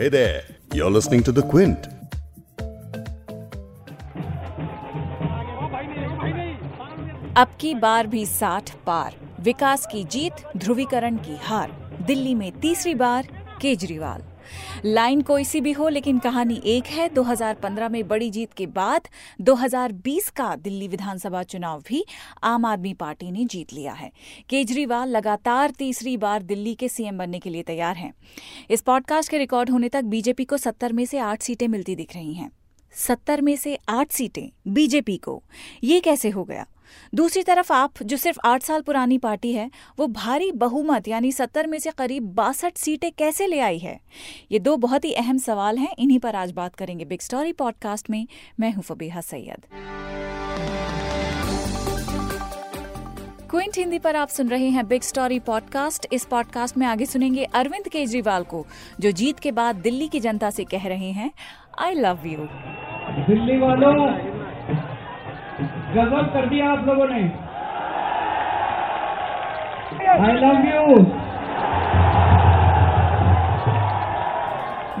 Hey there, you're listening to The Quint. अब की बार भी साठ पार विकास की जीत ध्रुवीकरण की हार दिल्ली में तीसरी बार केजरीवाल लाइन कोई सी भी हो, लेकिन कहानी एक है। 2015 में बड़ी जीत के बाद 2020 का दिल्ली विधानसभा चुनाव भी आम आदमी पार्टी ने जीत लिया है। केजरीवाल लगातार तीसरी बार दिल्ली के सीएम बनने के लिए तैयार हैं। इस पॉडकास्ट के रिकॉर्ड होने तक बीजेपी को सत्तर में से आठ सीटें मिलती दिख रही हैं। सत्तर में से आठ सीटें बीजेपी को। ये कैसे हो गया? दूसरी तरफ़ आप, जो सिर्फ़ आठ साल पुरानी पार्टी है, वो भारी बहुमत, यानी सत्तर में से करीब बासठ सीटें कैसे ले आई है? ये दो बहुत ही अहम सवाल हैं, इन्हीं पर आज बात करेंगे बिग स्टोरी पॉडकास्ट में। मैं हूँ फबीहा सैयद। क्विंट हिंदी पर आप सुन रहे हैं बिग स्टोरी पॉडकास्ट इस पॉडकास्ट में आगे सुनेंगे अरविंद केजरीवाल को, जो जीत के बाद दिल्ली की जनता से कह रहे हैं आई लव यू दिल्ली वालों गजब कर दिया आप लोगों ने। आई लव यू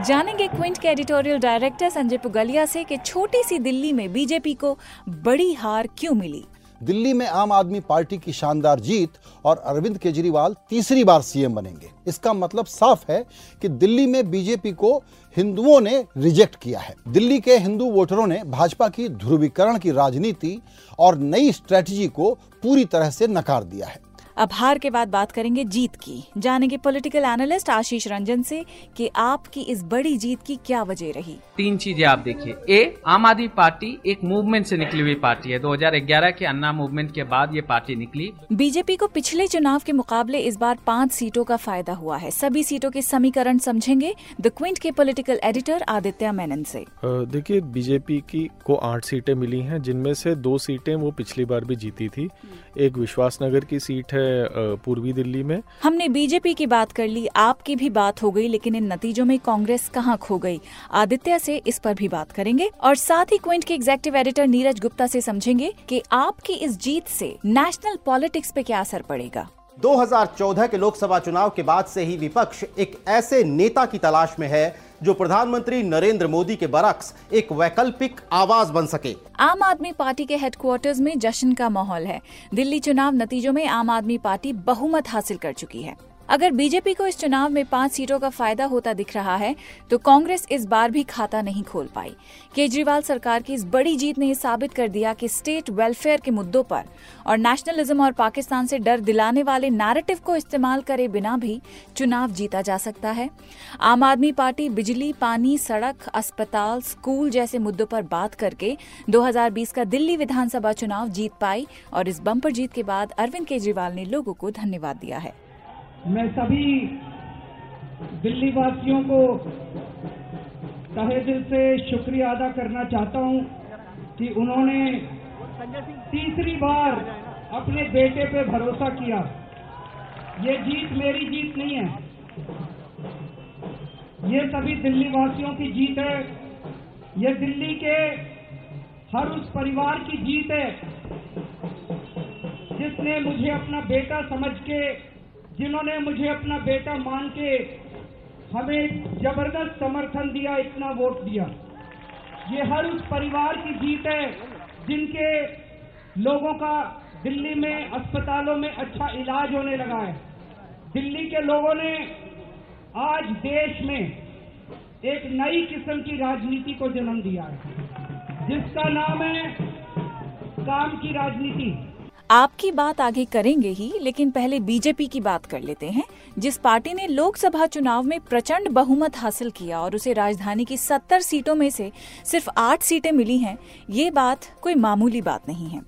जानेंगे क्विंट के एडिटोरियल डायरेक्टर संजय पुगलिया से कि छोटी सी दिल्ली में बीजेपी को बड़ी हार क्यों मिली। दिल्ली में आम आदमी पार्टी की शानदार जीत और अरविंद केजरीवाल तीसरी बार सीएम बनेंगे। इसका मतलब साफ़ है कि दिल्ली में बीजेपी को हिंदुओं ने रिजेक्ट किया है। दिल्ली के हिंदू वोटरों ने भाजपा की ध्रुवीकरण की राजनीति और नई स्ट्रेटजी को पूरी तरह से नकार दिया है। अब हार के बाद बात करेंगे जीत की। जानेंगे पॉलिटिकल एनालिस्ट आशीष रंजन से कि आपकी इस बड़ी जीत की क्या वजह रही। तीन चीज़ें आप देखिए। ए आम आदमी पार्टी एक मूवमेंट से निकली हुई पार्टी है। 2011 के अन्ना मूवमेंट के बाद ये पार्टी निकली। बीजेपी को पिछले चुनाव के मुकाबले इस बार पाँच सीटों का फ़ायदा हुआ है। सभी सीटों के समीकरण समझेंगे द क्विंट के पॉलिटिकल एडिटर आदित्य मेनन से। देखिए बीजेपी की को आठ सीटें मिली हैं जिनमें से दो सीटें वो पिछली बार भी जीती थी। एक विश्वास नगर की सीट है पूर्वी दिल्ली में। हमने बीजेपी की बात कर ली आपकी भी बात हो गई लेकिन इन नतीजों में कांग्रेस कहाँ खो गई? आदित्य से इस पर भी बात करेंगे और साथ ही क्विंट के एग्जेक्टिव एडिटर नीरज गुप्ता से समझेंगे कि आपकी इस जीत से नेशनल पॉलिटिक्स पे क्या असर पड़ेगा। 2014 के लोकसभा चुनाव के बाद से ही विपक्ष एक ऐसे नेता की तलाश में है जो प्रधानमंत्री नरेंद्र मोदी के बरक्स एक वैकल्पिक आवाज़ बन सके। आम आदमी पार्टी के हेडक्वार्टर्स में जश्न का माहौल है। दिल्ली चुनाव नतीजों में आम आदमी पार्टी बहुमत हासिल कर चुकी है। अगर बीजेपी को इस चुनाव में पाँच सीटों का फ़ायदा होता दिख रहा है तो कांग्रेस इस बार भी खाता नहीं खोल पाई। केजरीवाल सरकार की इस बड़ी जीत ने यह साबित कर दिया कि स्टेट वेलफेयर के मुद्दों पर और नेशनलिज्म और पाकिस्तान से डर दिलाने वाले नैरेटिव को इस्तेमाल करे बिना भी चुनाव जीता जा सकता है। आम आदमी पार्टी, बिजली, पानी, सड़क, अस्पताल, स्कूल जैसे मुद्दों पर बात करके 2020 का दिल्ली विधानसभा चुनाव जीत पाई और इस बम्पर जीत के बाद अरविंद केजरीवाल ने लोगों को धन्यवाद दिया है। मैं सभी दिल्ली वासियों को तहे दिल से शुक्रिया अदा करना चाहता हूँ कि उन्होंने तीसरी बार अपने बेटे पे भरोसा किया। ये जीत मेरी जीत नहीं है। ये सभी दिल्ली वासियों की जीत है। ये दिल्ली के हर उस परिवार की जीत है जिसने मुझे अपना बेटा समझ के जिन्होंने मुझे अपना बेटा मान के हमें ज़बरदस्त समर्थन दिया, इतना वोट दिया। ये हर उस परिवार की जीत है जिनके लोगों का दिल्ली में अस्पतालों में अच्छा इलाज होने लगा है। दिल्ली के लोगों ने आज देश में एक नई किस्म की राजनीति को जन्म दिया है, जिसका नाम है काम की राजनीति। आपकी बात आगे करेंगे ही, लेकिन पहले बीजेपी की बात कर लेते हैं। जिस पार्टी ने लोकसभा चुनाव में प्रचंड बहुमत हासिल किया और उसे राजधानी की सत्तर सीटों में से सिर्फ़ आठ सीटें मिली हैं, ये बात कोई मामूली बात नहीं है।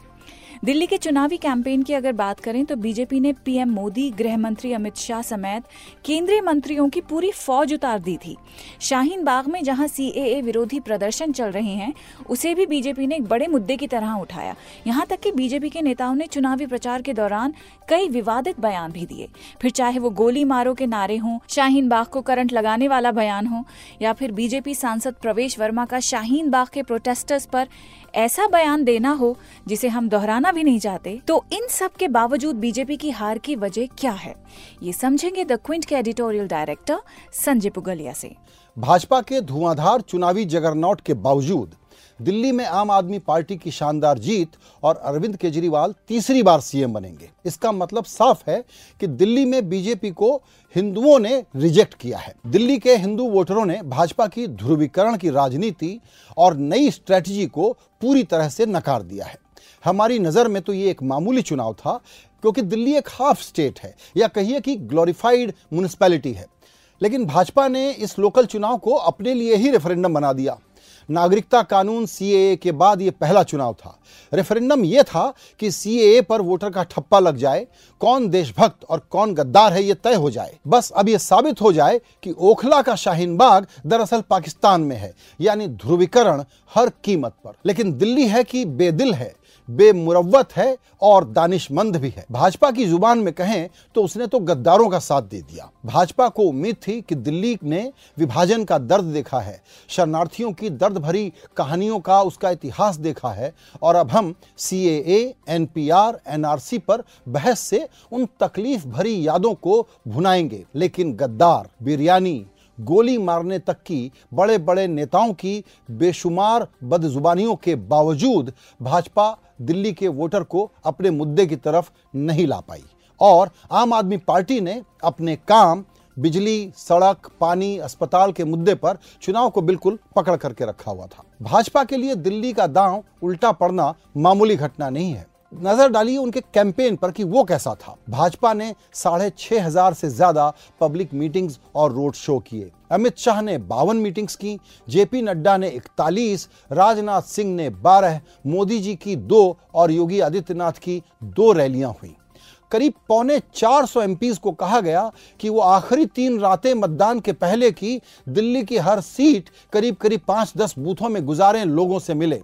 दिल्ली के चुनावी कैंपेन की अगर बात करें तो बीजेपी ने पीएम मोदी, गृह मंत्री अमित शाह समेत केंद्रीय मंत्रियों की पूरी फौज उतार दी थी। शाहीन बाग में जहाँ सीएए विरोधी प्रदर्शन चल रहे हैं, उसे भी बीजेपी ने एक बड़े मुद्दे की तरह उठाया। यहाँ तक कि बीजेपी के नेताओं ने चुनावी प्रचार के दौरान कई विवादित बयान भी दिए। फिर चाहे वो गोली मारो के नारे हों, शाहीन बाग को करंट लगाने वाला बयान हो, या फिर बीजेपी सांसद प्रवेश वर्मा का शाहीन बाग के प्रोटेस्टर्स पर ऐसा बयान देना हो जिसे हम दोहराना भी नहीं चाहते तो इन सब के बावजूद बीजेपी की हार की वजह क्या है? ये समझेंगे द क्विंट के एडिटोरियल डायरेक्टर संजय पुगलिया से। भाजपा के धुआंधार चुनावी जगरनौट के बावजूद दिल्ली में आम आदमी पार्टी की शानदार जीत और अरविंद केजरीवाल तीसरी बार सीएम बनेंगे। इसका मतलब साफ़ है कि दिल्ली में बीजेपी को हिंदुओं ने रिजेक्ट किया है। दिल्ली के हिंदू वोटरों ने भाजपा की ध्रुवीकरण की राजनीति और नई स्ट्रेटजी को पूरी तरह से नकार दिया है। हमारी नज़र में तो ये एक मामूली चुनाव था, क्योंकि दिल्ली एक हाफ़ स्टेट है, या कहिए कि ग्लोरीफाइड म्यूनिसपैलिटी है। लेकिन भाजपा ने इस लोकल चुनाव को अपने लिए ही रेफरेंडम बना दिया। नागरिकता कानून सीएए के बाद यह पहला चुनाव था। रेफरेंडम यह था कि सीएए पर वोटर का ठप्पा लग जाए, कौन देशभक्त और कौन गद्दार है यह तय हो जाए। बस अब यह साबित हो जाए कि ओखला का शाहीन बाग दरअसल पाकिस्तान में है, यानी ध्रुवीकरण हर कीमत पर। लेकिन दिल्ली है कि बेदिल है? बेमुरवत है और दानिशमंद भी है। भाजपा की ज़ुबान में कहें तो उसने तो गद्दारों का साथ दे दिया। भाजपा को उम्मीद थी कि दिल्ली ने विभाजन का दर्द देखा है, शरणार्थियों की दर्द भरी कहानियों का उसका इतिहास देखा है और अब हम सीएए एनपीआर एनआरसी पर बहस से उन तकलीफ़ भरी यादों को भुनाएँगे। लेकिन गद्दार, बिरयानी गोली मारने तक की बड़े बड़े नेताओं की बेशुमार बदजुबानियों के बावजूद भाजपा दिल्ली के वोटर को अपने मुद्दे की तरफ़ नहीं ला पाई। और आम आदमी पार्टी ने अपने काम बिजली, सड़क, पानी, अस्पताल के मुद्दे पर चुनाव को बिल्कुल पकड़ करके रखा हुआ था। भाजपा के लिए दिल्ली का दांव उल्टा पड़ना मामूली घटना नहीं है। नज़र डाली उनके कैंपेन पर कि वो कैसा था। भाजपा ने साढ़े छह हज़ार से ज़्यादा पब्लिक मीटिंग्स और रोड शो किए। अमित शाह ने बावन मीटिंग्स की, जेपी नड्डा ने इकतालीस, राजनाथ सिंह ने बारह, मोदी जी की दो और योगी आदित्यनाथ की दो रैलियाँ हुई। करीब पौने 400 एमपीज को कहा गया कि वो आखिरी तीन रातें मतदान के पहले की दिल्ली की हर सीट करीब करीब पाँच दस बूथों में गुजारे लोगों से मिले।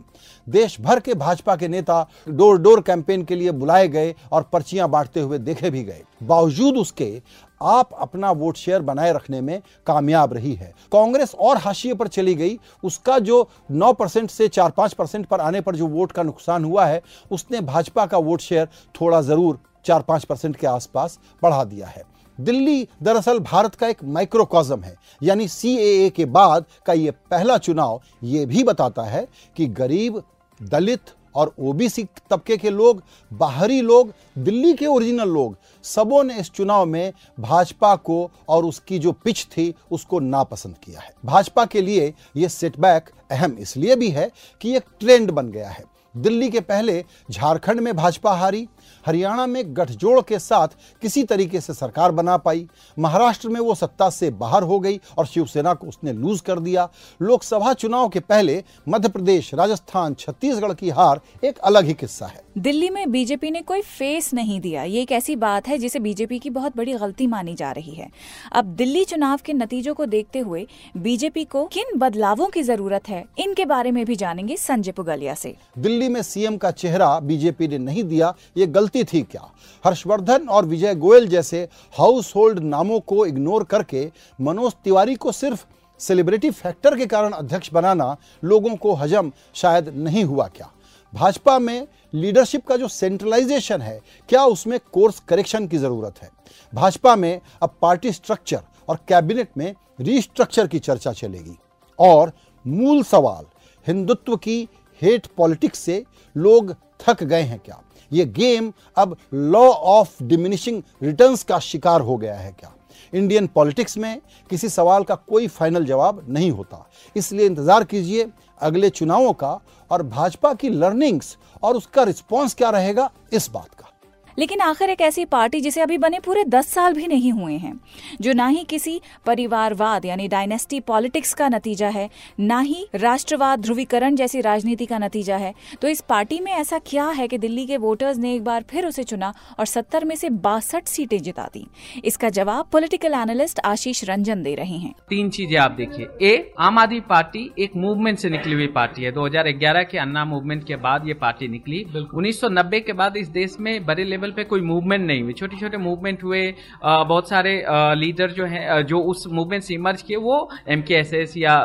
देश भर के भाजपा के नेता डोर डोर कैंपेन के लिए बुलाए गए और पर्चियाँ बांटते हुए देखे भी गए। बावजूद उसके, आप अपना वोट शेयर बनाए रखने में कामयाब रही है। कांग्रेस और हाशिए पर चली गई। उसका जो 9 परसेंट से 4-5 परसेंट पर आने पर जो वोट का नुकसान हुआ है, उसने भाजपा का वोट शेयर थोड़ा ज़रूर चार पाँच परसेंट के आसपास बढ़ा दिया है। दिल्ली दरअसल भारत का एक माइक्रोकॉजम है, यानी सी के बाद का ये पहला चुनाव ये भी बताता है कि गरीब, दलित और ओबीसी तबके के लोग, बाहरी लोग, दिल्ली के ओरिजिनल लोग, सबों ने इस चुनाव में भाजपा को और उसकी जो पिच थी उसको नापसंद किया है। भाजपा के लिए यह सेटबैक अहम इसलिए भी है कि एक ट्रेंड बन गया है। दिल्ली के पहले झारखंड में भाजपा हारी हरियाणा में गठजोड़ के साथ किसी तरीके से सरकार बना पाई। महाराष्ट्र में वो सत्ता से बाहर हो गई और शिवसेना को उसने लूज कर दिया। लोकसभा चुनाव के पहले मध्य प्रदेश राजस्थान छत्तीसगढ़ की हार एक अलग ही किस्सा है। दिल्ली में बीजेपी ने कोई फेस नहीं दिया। ये एक ऐसी बात है जिसे बीजेपी की बहुत बड़ी गलती मानी जा रही है। अब दिल्ली चुनाव के नतीजों को देखते हुए बीजेपी को किन बदलावों की ज़रूरत है इनके बारे में भी जानेंगे संजय पुगलिया से। दिल्ली में सीएम का चेहरा बीजेपी ने नहीं दिया। ये गलती थी क्या? हर्षवर्धन और विजय गोयल जैसे हाउस होल्ड नामों को इग्नोर करके मनोज तिवारी को सिर्फ़ सेलिब्रिटी फैक्टर के कारण अध्यक्ष बनाना लोगों को हजम शायद नहीं हुआ क्या? भाजपा में लीडरशिप का जो सेंट्रलाइजेशन है, क्या उसमें कोर्स करेक्शन की ज़रूरत है? भाजपा में अब पार्टी स्ट्रक्चर और कैबिनेट में रीस्ट्रक्चर की चर्चा चलेगी। और मूल सवाल, हिंदुत्व की हेट पॉलिटिक्स से लोग थक गए हैं क्या? ये गेम अब लॉ ऑफ़ डिमिनिशिंग रिटर्न्स का शिकार हो गया है क्या? इंडियन पॉलिटिक्स में किसी सवाल का कोई फाइनल जवाब नहीं होता। इसलिए इंतज़ार कीजिए अगले चुनावों का और भाजपा की लर्निंग्स और उसका रिस्पॉन्स क्या रहेगा इस बात का। लेकिन आखिर एक ऐसी पार्टी जिसे अभी बने पूरे दस साल भी नहीं हुए हैं जो ना ही किसी परिवारवाद यानी डायनेस्टी पॉलिटिक्स का नतीजा है ना ही राष्ट्रवाद ध्रुवीकरण जैसी राजनीति का नतीजा है। तो इस पार्टी में ऐसा क्या है कि दिल्ली के वोटर्स ने एक बार फिर उसे चुना और सत्तर में से बासठ सीटें जिता दी? इसका जवाब पोलिटिकल एनालिस्ट आशीष रंजन दे रहे हैं। तीन चीज़ें आप देखिए। ए आम आदमी पार्टी एक मूवमेंट से निकली हुई पार्टी है। 2011 के अन्ना मूवमेंट के बाद ये पार्टी निकली। 1990 के बाद इस देश में बड़े लेवल लेवल पे कोई मूवमेंट नहीं। हुई छोटे छोटे मूवमेंट हुए बहुत सारे लीडर जो हैं जो उस मूवमेंट से इमर्ज किए वो एम के एस एस या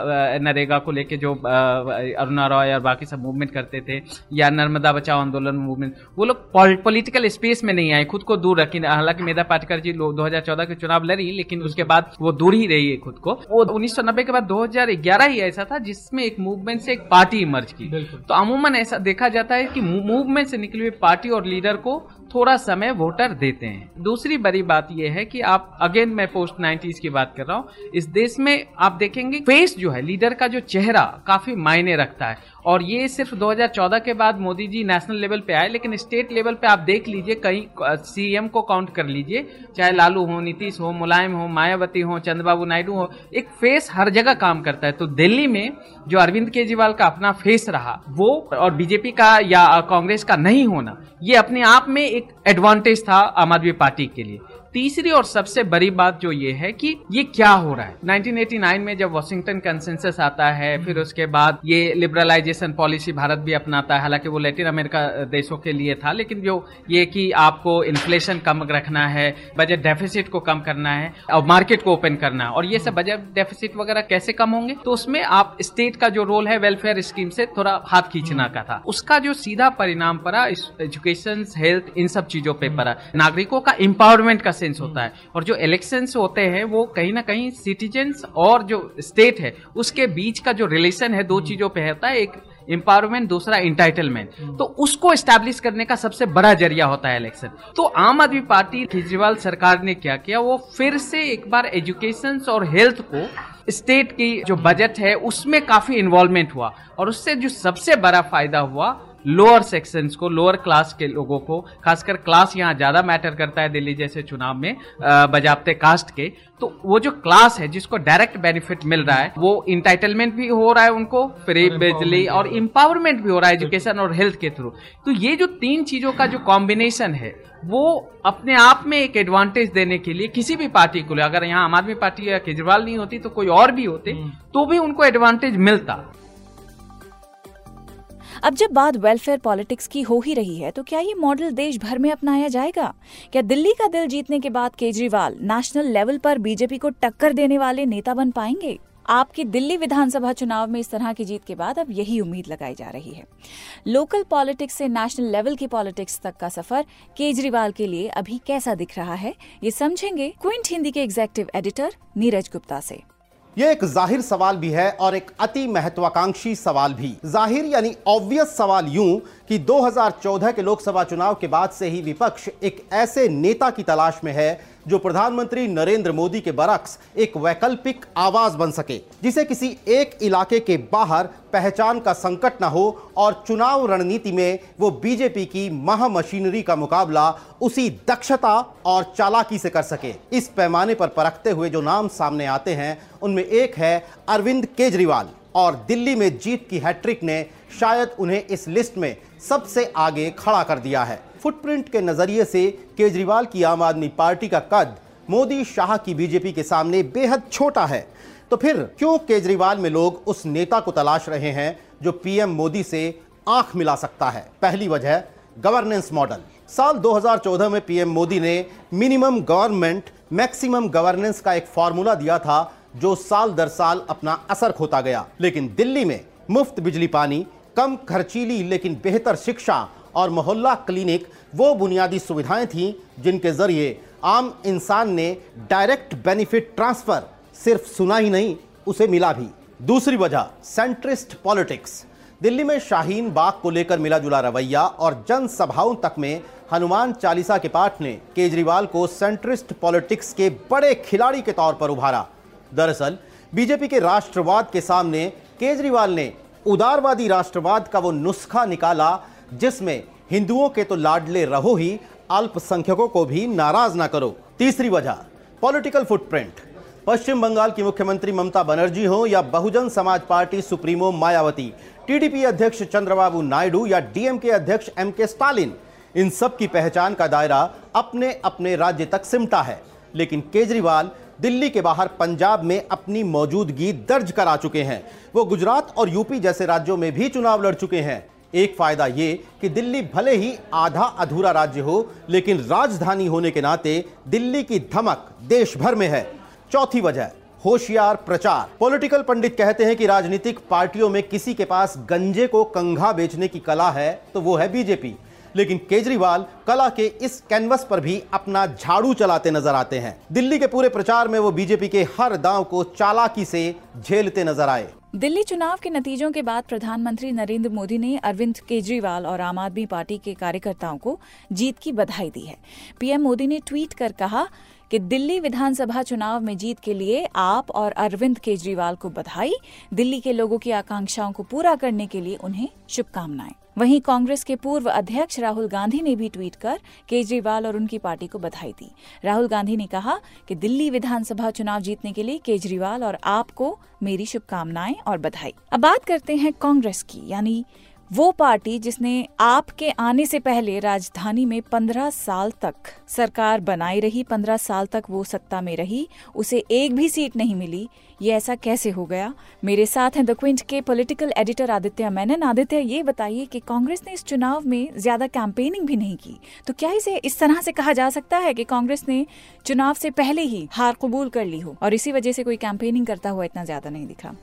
नरेगा को लेके जो अरुणा रॉय और बाकी सब मूवमेंट करते थे या नर्मदा बचाओ आंदोलन मूवमेंट वो लोग पॉलिटिकल स्पेस में नहीं आए खुद को दूर रखी। हालाँकि मेधा पाटकर जी दो हज़ार चौदह के चुनाव लड़ी लेकिन उसके बाद वो दूर ही रही है खुद को। वो उन्नीस के बाद दो ही ऐसा था जिसमें एक मूवमेंट से एक पार्टी इमर्ज की। तो अमूमन ऐसा देखा जाता है कि मूवमेंट से निकली हुई पार्टी और लीडर को थोड़ा समय वोटर देते हैं। दूसरी बड़ी बात यह है कि आप अगेन मैं पोस्ट नाइन्टीज की बात कर रहा हूँ, इस देश में आप देखेंगे फेस जो है लीडर का जो चेहरा काफ़ी मायने रखता है। और ये सिर्फ़ 2014 के बाद मोदी जी नेशनल लेवल पे आए, लेकिन स्टेट लेवल पे आप देख लीजिए, कहीं सीएम को काउंट कर लीजिए, चाहे लालू हो, नीतीश हो, मुलायम हो, मायावती हो, चंद्रबाबू नायडू हो, एक फेस हर जगह काम करता है। तो दिल्ली में जो अरविंद केजरीवाल का अपना फेस रहा, वो और बीजेपी का या कांग्रेस का नहीं होना, ये अपने आप में एक एडवांटेज था आम आदमी पार्टी के लिए। तीसरी और सबसे बड़ी बात जो ये है कि ये क्या हो रहा है? 1989 में जब वॉशिंगटन कंसेंसस आता है फिर उसके बाद ये लिबरलाइजेशन पॉलिसी भारत भी अपनाता है। हालाँकि वो लैटिन अमेरिका देशों के लिए था लेकिन जो ये कि आपको इन्फ्लेशन कम रखना है बजट डेफिसिट को कम करना है और मार्केट को ओपन करना है और ये सब बजट डेफिसिट वगैरह कैसे कम होंगे? तो उसमें आप स्टेट का जो रोल है वेलफेयर स्कीम से थोड़ा हाथ खींचना का था। उसका जो सीधा परिणाम पड़ा एजुकेशन हेल्थ इन सब चीज़ों पर पड़ा। नागरिकों का एम्पावरमेंट का सेंस होता है। और जो इलेक्शन होते हैं वो कहीं ना कहीं सिटीजन्स और जो स्टेट है उसके बीच का जो रिलेशन है दो चीज़ों पे होता है एक एम्पावरमेंट दूसरा इंटाइटलमेंट तो उसको स्टैब्लिश करने का सबसे बड़ा ज़रिया होता है इलेक्शन तो आम आदमी पार्टी केजरीवाल सरकार ने क्या किया वो फिर से एक बार एजुकेशन और हेल्थ को स्टेट की जो बजट है उसमें काफ़ी इन्वॉल्वमेंट हुआ। और उससे जो सबसे बड़ा फ़ायदा हुआ लोअर सेक्शंस को लोअर क्लास के लोगों को खासकर क्लास यहाँ ज़्यादा मैटर करता है दिल्ली जैसे चुनाव में बजाबते कास्ट के। तो वो जो क्लास है जिसको डायरेक्ट बेनिफिट मिल रहा है वो इंटाइटलमेंट भी हो रहा है उनको फ्री बिजली और इम्पावरमेंट भी हो रहा है एजुकेशन और हेल्थ के थ्रू तो ये जो तीन चीज़ों का जो कॉम्बिनेशन है वो अपने आप में एक एडवांटेज देने के लिए किसी भी पार्टी को अगर यहाँ आम आदमी पार्टी या केजरीवाल नहीं होती तो कोई और भी होते हम्म। तो भी उनको एडवांटेज मिलता। अब जब बात वेलफेयर पॉलिटिक्स की हो ही रही है तो क्या ये मॉडल देश भर में अपनाया जाएगा? क्या दिल्ली का दिल जीतने के बाद केजरीवाल नेशनल लेवल पर बीजेपी को टक्कर देने वाले नेता बन पाएँगे? आपकी दिल्ली विधानसभा चुनाव में इस तरह की जीत के बाद अब यही उम्मीद लगाई जा रही है। लोकल पॉलिटिक्स से नेशनल लेवल की पॉलिटिक्स तक का सफ़र केजरीवाल के लिए अभी कैसा दिख रहा है, ये समझेंगे क्विंट हिंदी के एग्जेक्टिव एडिटर नीरज गुप्ता से। यह एक ज़ाहिर सवाल भी है और एक अति महत्वाकांक्षी सवाल भी। ज़ाहिर यानी ऑब्वियस सवाल यूँ कि 2014 के लोकसभा चुनाव के बाद से ही विपक्ष एक ऐसे नेता की तलाश में है जो प्रधानमंत्री नरेंद्र मोदी के बरक्स एक वैकल्पिक आवाज़ बन सके, जिसे किसी एक इलाके के बाहर पहचान का संकट न हो और चुनाव रणनीति में वो बीजेपी की महामशीनरी का मुकाबला उसी दक्षता और चालाकी से कर सके। इस पैमाने पर परखते हुए जो नाम सामने आते हैं, उनमें एक है अरविंद केजरीवाल और दिल्ली में जीत की हैट्रिक ने शायद उन्हें इस लिस्ट में सबसे आगे खड़ा कर दिया है। फुटप्रिंट के नज़रिए से केजरीवाल की आम आदमी पार्टी का कद मोदी शाह की बीजेपी के सामने बेहद छोटा है। तो फिर क्यों केजरीवाल में लोग उस नेता को तलाश रहे हैं जो पीएम मोदी से आँख मिला सकता है? पहली वजह गवर्नेंस मॉडल साल 2014 में पीएम मोदी ने मिनिमम गवर्नमेंट मैक्सिमम गवर्नेंस का एक फॉर्मूला दिया था, जो साल दर साल अपना असर खोता गया। लेकिन दिल्ली में मुफ़्त बिजली पानी, कम खर्चीली लेकिन बेहतर शिक्षा और मोहल्ला क्लिनिक वो बुनियादी सुविधाएँ थीं जिनके ज़रिए आम इंसान ने डायरेक्ट बेनिफिट ट्रांसफ़र सिर्फ़ सुना ही नहीं, उसे मिला भी। दूसरी वजह सेंट्रिस्ट पॉलिटिक्स दिल्ली में शाहीन बाग को लेकर मिला जुला रवैया और जनसभाओं तक में हनुमान चालीसा के पाठ ने केजरीवाल को सेंट्रिस्ट पॉलिटिक्स के बड़े खिलाड़ी के तौर पर उभारा। दरअसल, बीजेपी के राष्ट्रवाद के सामने केजरीवाल ने उदारवादी राष्ट्रवाद का वो नुस्खा निकाला जिसमें हिंदुओं के तो लाडले रहो ही, अल्पसंख्यकों को भी नाराज़ ना करो। तीसरी वजह पॉलिटिकल फुटप्रिंट पश्चिम बंगाल की मुख्यमंत्री ममता बनर्जी हो या Bahujan Samaj party supremo Mayawati, TDP अध्यक्ष चंद्रबाबू नायडू या डीएमके अध्यक्ष एम के स्टालिन, इन सब की पहचान का दायरा अपने अपने राज्य तक सिमटा है। लेकिन केजरीवाल दिल्ली के बाहर पंजाब में अपनी मौजूदगी दर्ज करा चुके हैं। वो गुजरात और यूपी जैसे राज्यों में भी चुनाव लड़ चुके हैं। एक फ़ायदा ये कि दिल्ली भले ही आधा अधूरा राज्य हो, लेकिन राजधानी होने के नाते दिल्ली की धमक देश भर में है। चौथी वजह, होशियार प्रचार। पॉलिटिकल पंडित कहते हैं कि राजनीतिक पार्टियों में किसी के पास गंजे को कंघा बेचने की कला है तो वो है बीजेपी। लेकिन केजरीवाल कला के इस कैनवस पर भी अपना झाड़ू चलाते नज़र आते हैं। दिल्ली के पूरे प्रचार में वो बीजेपी के हर दांव को चालाकी से झेलते नज़र आए। दिल्ली चुनाव के नतीजों के बाद प्रधानमंत्री नरेंद्र मोदी ने अरविंद केजरीवाल और आम आदमी पार्टी के कार्यकर्ताओं को जीत की बधाई दी है। पीएम मोदी ने ट्वीट कर कहा कि दिल्ली विधानसभा चुनाव में जीत के लिए आप और अरविंद केजरीवाल को बधाई, दिल्ली के लोगों की आकांक्षाओं को पूरा करने के लिए उन्हें शुभकामनाएँ। वहीं कांग्रेस के पूर्व अध्यक्ष राहुल गांधी ने भी ट्वीट कर केजरीवाल और उनकी पार्टी को बधाई दी। राहुल गांधी ने कहा कि दिल्ली विधानसभा चुनाव जीतने के लिए केजरीवाल और आपको मेरी शुभकामनाएँ और बधाई। अब बात करते हैं कांग्रेस की, यानी वो पार्टी जिसने आपके आने से पहले राजधानी में पंद्रह साल तक सरकार बनाई रही, पंद्रह साल तक वो सत्ता में रही, उसे एक भी सीट नहीं मिली, ये ऐसा कैसे हो गया? मेरे साथ हैं द क्विंट के पॉलिटिकल एडिटर आदित्य मैनन। आदित्य, ये बताइए कि कांग्रेस ने इस चुनाव में ज़्यादा कैंपेनिंग भी नहीं की। तो क्या इसे इस तरह से कहा जा सकता है कि कांग्रेस ने चुनाव से पहले ही हार कबूल कर ली हो? और इसी वजह से कोई कैंपेनिंग करता हुआ इतना ज़्यादा नहीं दिखा।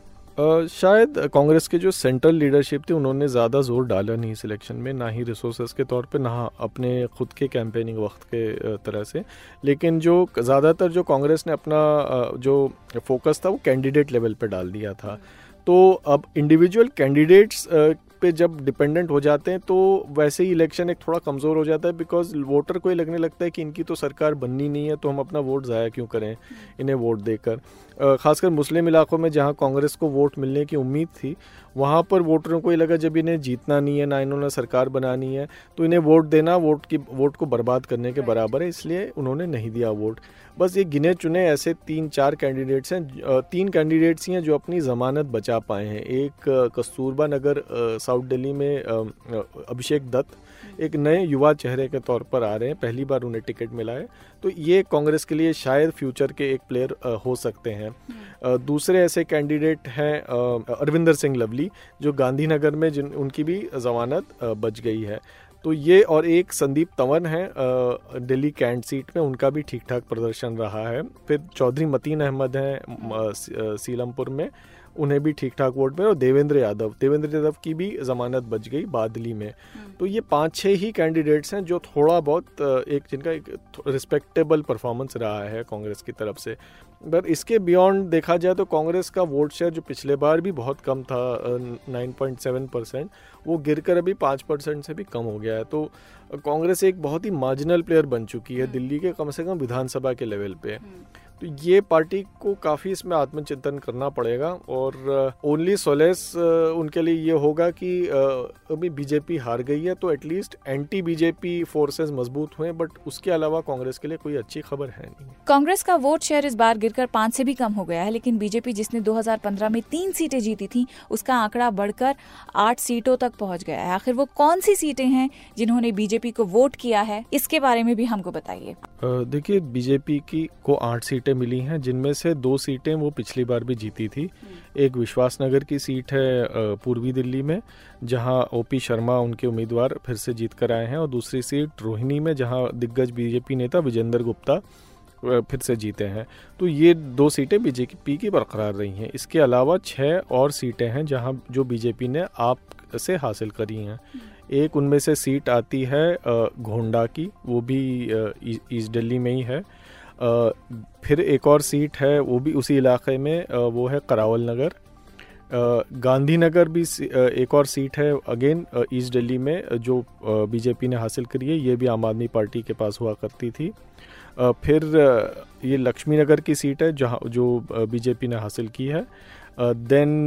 शायद कांग्रेस के जो सेंट्रल लीडरशिप थी, उन्होंने ज़्यादा ज़ोर डाला नहीं सिलेक्शन में, ना ही रिसोर्स के तौर पे, ना अपने खुद के कैंपेनिंग वक्त के तरह से। लेकिन जो ज़्यादातर जो कांग्रेस ने अपना जो फोकस था, वो कैंडिडेट लेवल पे डाल दिया था। तो अब इंडिविजुअल कैंडिडेट्स पे जब डिपेंडेंट हो जाते हैं तो वैसे ही इलेक्शन एक थोड़ा कमज़ोर हो जाता है बिकॉज़ वोटर को ये लगने लगता है कि इनकी तो सरकार बननी नहीं है तो हम अपना वोट ज़ाया क्यों करें इन्हें वोट देकर। खासकर मुस्लिम इलाकों में जहाँ कांग्रेस को वोट मिलने की उम्मीद थी वहाँ पर वोटरों को ये लगा जब इन्हें जीतना नहीं है ना इन्होंने सरकार बनानी है तो इन्हें वोट देना वोट की वोट को बर्बाद करने के बराबर है इसलिए उन्होंने नहीं दिया वोट बस ये गिने चुने ऐसे तीन चार कैंडिडेट्स हैं तीन कैंडिडेट्स ही हैं जो अपनी ज़मानत बचा पाए हैं। एक कस्तूरबा नगर साउथ दिल्ली में अभिषेक दत्त एक नए युवा चेहरे के तौर पर आ रहे हैं पहली बार उन्हें टिकट मिला है। तो ये कांग्रेस के लिए शायद फ्यूचर के एक प्लेयर हो सकते हैं। हम्म। दूसरे ऐसे कैंडिडेट हैं अरविंदर सिंह लवली जो गांधीनगर में जिन उनकी भी जमानत बच गई है। तो ये और एक संदीप तंवर हैं दिल्ली कैंट सीट में उनका भी ठीक ठाक प्रदर्शन रहा है। फिर चौधरी मतीन अहमद हैं सीलमपुर में उन्हें भी ठीक ठाक वोट में और देवेंद्र यादव देवेंद्र यादव की भी जमानत बच गई बादली में। हम्म। तो ये पाँच छह ही कैंडिडेट्स हैं जो थोड़ा बहुत एक जिनका एक रिस्पेक्टेबल परफॉर्मेंस रहा है कांग्रेस की तरफ़ से। पर इसके बियॉन्ड देखा जाए तो कांग्रेस का वोट शेयर जो पिछले बार भी बहुत कम था 9.7 परसेंट वो गिरकर अभी पाँच परसेंट से भी कम हो गया है तो कांग्रेस एक बहुत ही मार्जिनल प्लेयर बन चुकी है हम्म। दिल्ली के कम से कम विधानसभा के लेवल पे हम्म। तो ये पार्टी को काफ़ी इसमें आत्मचिंतन करना पड़ेगा और ओनली सोलेस उनके लिए ये होगा कि अभी बीजेपी हार गई है तो एटलीस्ट एंटी बीजेपी फोर्सेस मज़बूत हुए बट उसके अलावा कांग्रेस के लिए कोई अच्छी खबर है नहीं। कांग्रेस का वोट शेयर इस बार गिरकर पाँच से भी कम हो गया है लेकिन बीजेपी जिसने 2015 में तीन सीटें जीती थी उसका आंकड़ा बढ़कर आठ सीटों तक पहुँच गया है। आखिर वो कौन सी सीटें हैं जिन्होंने बीजेपी को वोट किया है इसके बारे में भी हमको बताइए। देखिए बीजेपी की को आठ सीटें सीटें मिली हैं, जिनमें से दो सीटें वो पिछली बार भी जीती थी। एक विश्वास नगर की सीट है पूर्वी दिल्ली में, जहाँ ओपी शर्मा उनके उम्मीदवार फिर से जीत कर आए हैं, और दूसरी सीट रोहिणी में, जहाँ दिग्गज बीजेपी नेता विजेंद्र गुप्ता फिर से जीते हैं। तो ये दो सीटें बीजेपी की बरकरार रही हैं। इसके अलावा छः और सीटें हैं, जहाँ जो बीजेपी ने आप से हासिल करी हैं। एक उनमें से सीट आती है घोंडा की, वो भी ईस्ट दिल्ली में ही है। फिर एक और सीट है, वो भी उसी इलाके में वो है करावल नगर। गांधीनगर भी एक और सीट है, अगेन ईस्ट दिल्ली में, जो बीजेपी ने हासिल करी है, ये भी आम आदमी पार्टी के पास हुआ करती थी। फिर ये लक्ष्मी नगर की सीट है, जहाँ, जो बीजेपी ने हासिल की है। देन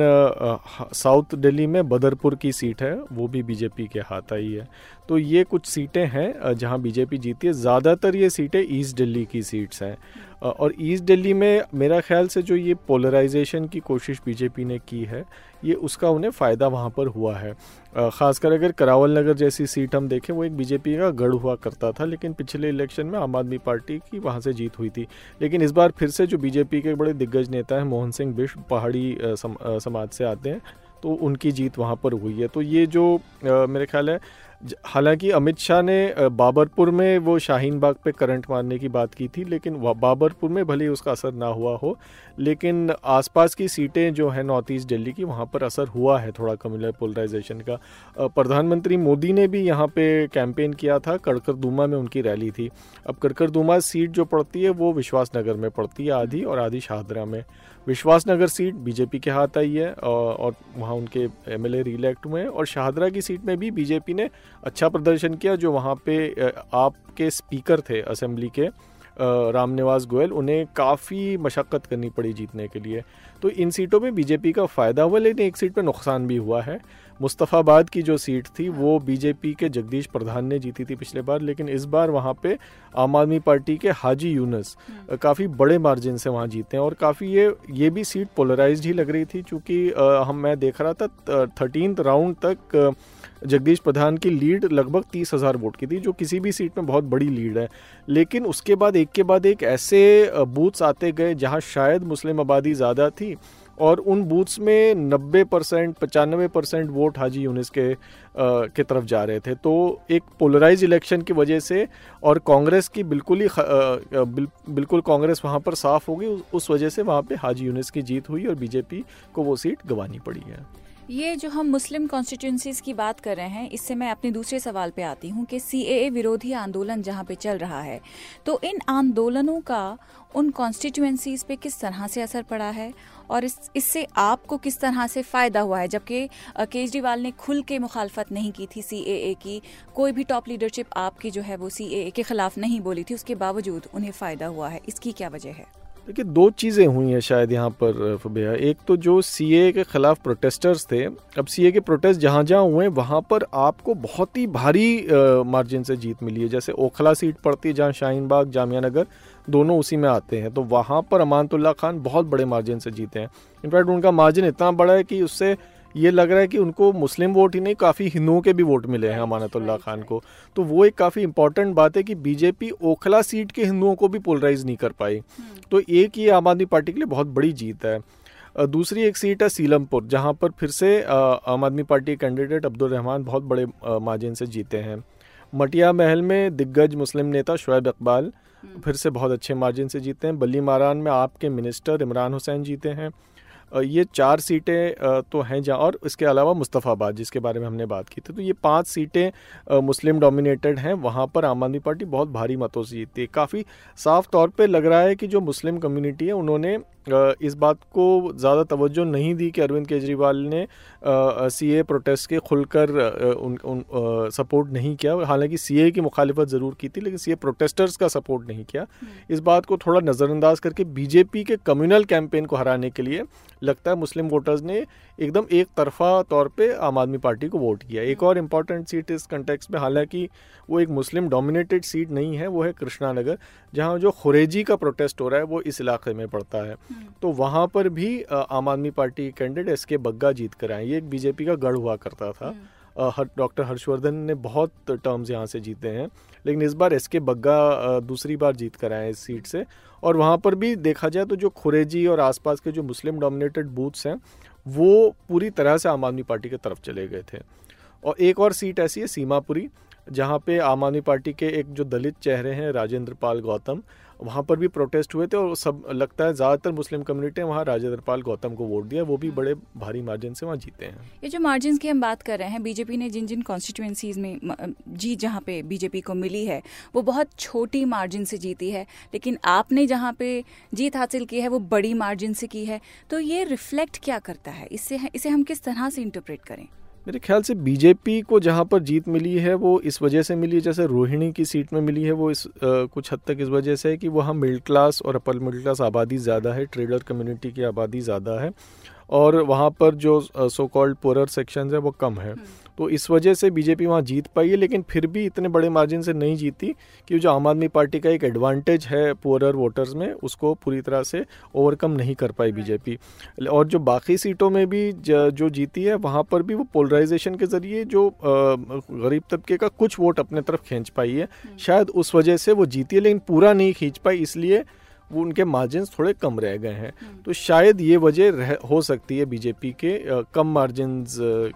साउथ दिल्ली में बदरपुर की सीट है, वो भी बीजेपी के हाथ आई है। तो ये कुछ सीटें हैं जहाँ बीजेपी जीती है। ज़्यादातर ये सीटें ईस्ट दिल्ली की सीट्स हैं। और ईस्ट दिल्ली में मेरा ख्याल से जो ये पोलराइजेशन की कोशिश बीजेपी ने की है ये उसका उन्हें फ़ायदा वहाँ पर हुआ है। ख़ासकर अगर करावल नगर जैसी सीट हम देखें वो एक बीजेपी का गढ़ हुआ करता था लेकिन पिछले इलेक्शन में आम आदमी पार्टी की वहाँ से जीत हुई थी। लेकिन इस बार फिर से जो बीजेपी के बड़े दिग्गज नेता हैं मोहन सिंह बिश्व पहाड़ी सम, समाज से आते हैं तो उनकी जीत वहाँ पर हुई है। तो ये जो मेरे ख्याल है हालाँकि अमित शाह ने बाबरपुर में वो शाहीन बाग पे करंट मारने की बात की थी, लेकिन बाबरपुर में भले ही उसका असर ना हुआ हो, लेकिन आसपास की सीटें जो है नॉर्थ ईस्ट दिल्ली की, वहाँ पर असर हुआ है थोड़ा कम्युलर पोलराइजेशन का। प्रधानमंत्री मोदी ने भी यहाँ पे कैंपेन किया था, कड़करदुमा में उनकी रैली थी। अब कड़करदुमा सीट जो पड़ती है, वो विश्वास नगर में पड़ती है आधी और आधी शाहदरा में। विश्वासनगर सीट बीजेपी के हाथ आई है और वहाँ उनके एमएलए रीइलेक्ट हुए हैं, और शाहदरा की सीट में भी बीजेपी ने अच्छा प्रदर्शन किया, जो वहाँ पे आपके स्पीकर थे असेंबली के राम निवास गोयल, उन्हें काफ़ी मशक्क़त करनी पड़ी जीतने के लिए। तो इन सीटों में बीजेपी का फ़ायदा हुआ लेकिन एक सीट पर नुकसान भी हुआ है मुस्तफ़ाबाद की जो सीट थी वो बीजेपी के जगदीश प्रधान ने जीती थी पिछले बार लेकिन इस बार वहाँ पे आम आदमी पार्टी के हाजी यूनस हम्म। काफ़ी बड़े मार्जिन से वहाँ जीते हैं और काफ़ी ये ये भी सीट पोलराइज ही लग रही थी चूँकि हम मैं देख रहा था थर्टीन राउंड तक जगदीश प्रधान की लीड लगभग तीस हज़ार वोट की थी जो किसी भी सीट में बहुत बड़ी लीड है लेकिन उसके बाद एक के बाद एक ऐसे बूथ्स आते गए जहाँ शायद मुस्लिम आबादी ज़्यादा थी और उन बूथ्स में 90 परसेंट पचानवे परसेंट वोट हाजी यूनिस के आ, के तरफ़ जा रहे थे। तो एक पोलराइज इलेक्शन की वजह से और कांग्रेस की बिल्कुल ही बिल, बिल्कुल कांग्रेस वहाँ पर साफ़ हो गई उस वजह से वहाँ पे हाजी यूनिस की जीत हुई और बीजेपी को वो सीट गंवानी पड़ी है। ये जो हम मुस्लिम कॉन्स्टिट्यूंसीज की बात कर रहे हैं इससे मैं अपने दूसरे सवाल पे आती हूँ कि सी विरोधी आंदोलन जहाँ पे चल रहा है तो इन आंदोलनों का उन कॉन्स्टिट्यूंसीज पे किस तरह से असर पड़ा है? और इस, इससे आपको किस तरह से फ़ायदा हुआ है? जबकि केजरीवाल ने खुल के मुखालफत नहीं की थी सी की। कोई भी टॉप लीडरशिप आपकी जो है वो सी के खिलाफ नहीं बोली थी, उसके बावजूद उन्हें फ़ायदा हुआ है। इसकी क्या वजह है? देखिए, दो चीज़ें हुई हैं शायद यहाँ पर फबिया एक तो जो सी के ख़िलाफ़ प्रोटेस्टर्स थे, अब सीए के प्रोटेस्ट जहाँ जहाँ हुए वहाँ पर आपको बहुत ही भारी मार्जिन से जीत मिली है। जैसे ओखला सीट पड़ती है जहाँ शाहीन बाग जामिया नगर दोनों उसी में आते हैं। तो वहाँ पर अमानतुल्ला खान बहुत बड़े मार्जिन से जीते हैं। इनफैक्ट उनका मार्जिन इतना बड़ा है कि उससे ये लग रहा है कि उनको मुस्लिम वोट ही नहीं काफ़ी हिंदुओं के भी वोट मिले हैं अमानतुल्ला खान को। तो वो एक काफ़ी इंपॉर्टेंट बात है कि बीजेपी ओखला सीट के हिंदुओं को भी पोलराइज नहीं कर पाई। हम्म। तो एक ये आम आदमी पार्टी के लिए बहुत बड़ी जीत है। दूसरी एक सीट है सीलमपुर जहाँ पर फिर से आम आदमी पार्टी कैंडिडेट अब्दुल रहमान बहुत बड़े मार्जिन से जीते हैं। मटिया महल में दिग्गज मुस्लिम नेता शुएब इकबाल। फिर से बहुत अच्छे मार्जिन से जीते हैं। बल्ली मारान में आपके मिनिस्टर इमरान हुसैन जीते हैं। ये चार सीटें तो हैं जहाँ और इसके अलावा मुस्तफ़ाबाद जिसके बारे में हमने बात की थी तो ये पाँच सीटें मुस्लिम डोमिनेटेड हैं वहाँ पर आम आदमी पार्टी बहुत भारी मतों से जीतती है। काफ़ी साफ़ तौर पे लग रहा है कि जो मुस्लिम कम्युनिटी है उन्होंने इस बात को ज़्यादा तवज्जो नहीं दी कि अरविंद केजरीवाल ने सी ए प्रोटेस्ट के खुलकर उन, उन सपोर्ट नहीं किया। हालाँकि सी ए की मुखालफत ज़रूर की थी लेकिन सी ए प्रोटेस्टर्स का सपोर्ट नहीं किया। हम्म। इस बात को थोड़ा नज़रअंदाज करके बीजेपी के कम्युनल कैंपेन को हराने के लिए लगता है मुस्लिम वोटर्स ने एकदम एक तरफा तौर पे आम आदमी पार्टी को वोट किया एक। और इंपॉर्टेंट सीट इस कंटेक्स में हालाँकि वो एक मुस्लिम डोमिनेटेड सीट नहीं है वो है कृष्णा नगर जहाँ जो खुरेजी का प्रोटेस्ट हो रहा है वो इस इलाके में पड़ता है हम्म। तो वहाँ पर भी आम आदमी पार्टी कैंडिडेट एस के बग्गा जीत कर आए ये एक बीजेपी का गढ़ हुआ करता था हम्म। डॉक्टर हर्षवर्धन ने बहुत टर्म्स यहाँ से जीते हैं, लेकिन इस बार एस के बग्गा दूसरी बार जीत कर आए इस सीट से। और वहाँ पर भी देखा जाए तो जो खुरेजी और आसपास के जो मुस्लिम डोमिनेटेड बूथ्स हैं, वो पूरी तरह से आम आदमी पार्टी की तरफ़ चले गए थे। और एक और सीट ऐसी है सीमापुरी जहाँ पे आम आदमी पार्टी के एक जो दलित चेहरे हैं राजेंद्र पाल गौतम, वहाँ पर भी प्रोटेस्ट हुए थे और सब, लगता है ज़्यादातर मुस्लिम कम्युनिटी वहाँ राजेंद्र पाल गौतम को वोट दिया, वो भी बड़े भारी मार्जिन से वहाँ जीते हैं। ये जो मार्जिन की हम बात कर रहे हैं बीजेपी ने जिन जिन कॉन्स्टिट्यूंसीज में जीत जहाँ पे बीजेपी को मिली है, वो बहुत छोटी मार्जिन से जीती है, लेकिन आपने जहाँ पे जीत हासिल की है, वो बड़ी मार्जिन से की है तो ये रिफ्लेक्ट क्या करता है? इससे इसे हम किस तरह से इंटरप्रेट करें? मेरे ख्याल से बीजेपी को जहाँ पर जीत मिली है वो इस वजह से मिली है जैसे रोहिणी की सीट में मिली है वो इस आ, कुछ हद तक इस वजह से है कि वहाँ मिडिल क्लास और अपर मिडिल क्लास आबादी ज़्यादा है ट्रेडर कम्युनिटी की आबादी ज़्यादा है और वहाँ पर जो सो कॉल्ड पोरर सेक्शन है वो कम है हम्म। तो इस वजह से बीजेपी वहाँ जीत पाई है लेकिन फिर भी इतने बड़े मार्जिन से नहीं जीती कि जो आम आदमी पार्टी का एक एडवांटेज है पुअरर वोटर्स में उसको पूरी तरह से ओवरकम नहीं कर पाई बीजेपी और जो बाकी सीटों में भी जो जीती है वहाँ पर भी वो पोलराइजेशन के ज़रिए जो गरीब तबके का कुछ वोट अपने तरफ़ खींच पाई है हम्म। शायद उस वजह से वो जीती है लेकिन पूरा नहीं खींच पाई इसलिए वो उनके मार्जिन थोड़े कम रह गए हैं। तो शायद ये वजह हो सकती है बीजेपी के कम मार्जिन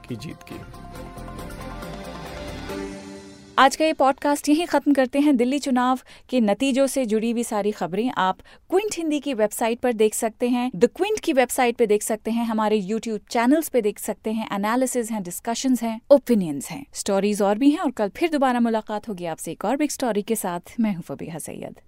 की जीत की। आज का ये पॉडकास्ट यहीं खत्म करते हैं। दिल्ली चुनाव के नतीजों से जुड़ी हुई सारी खबरें आप क्विंट हिंदी की वेबसाइट पर देख सकते हैं। द क्विंट की वेबसाइट पे देख सकते हैं। हमारे यूट्यूब चैनल्स पे देख सकते हैं। एनालिसिस हैं डिस्कशंस हैं ओपिनियंस हैं। स्टोरीज और भी हैं और कल फिर दोबारा मुलाकात होगी आपसे एक और बिग स्टोरी के साथ। मैं हूँ फबीहा सैयद।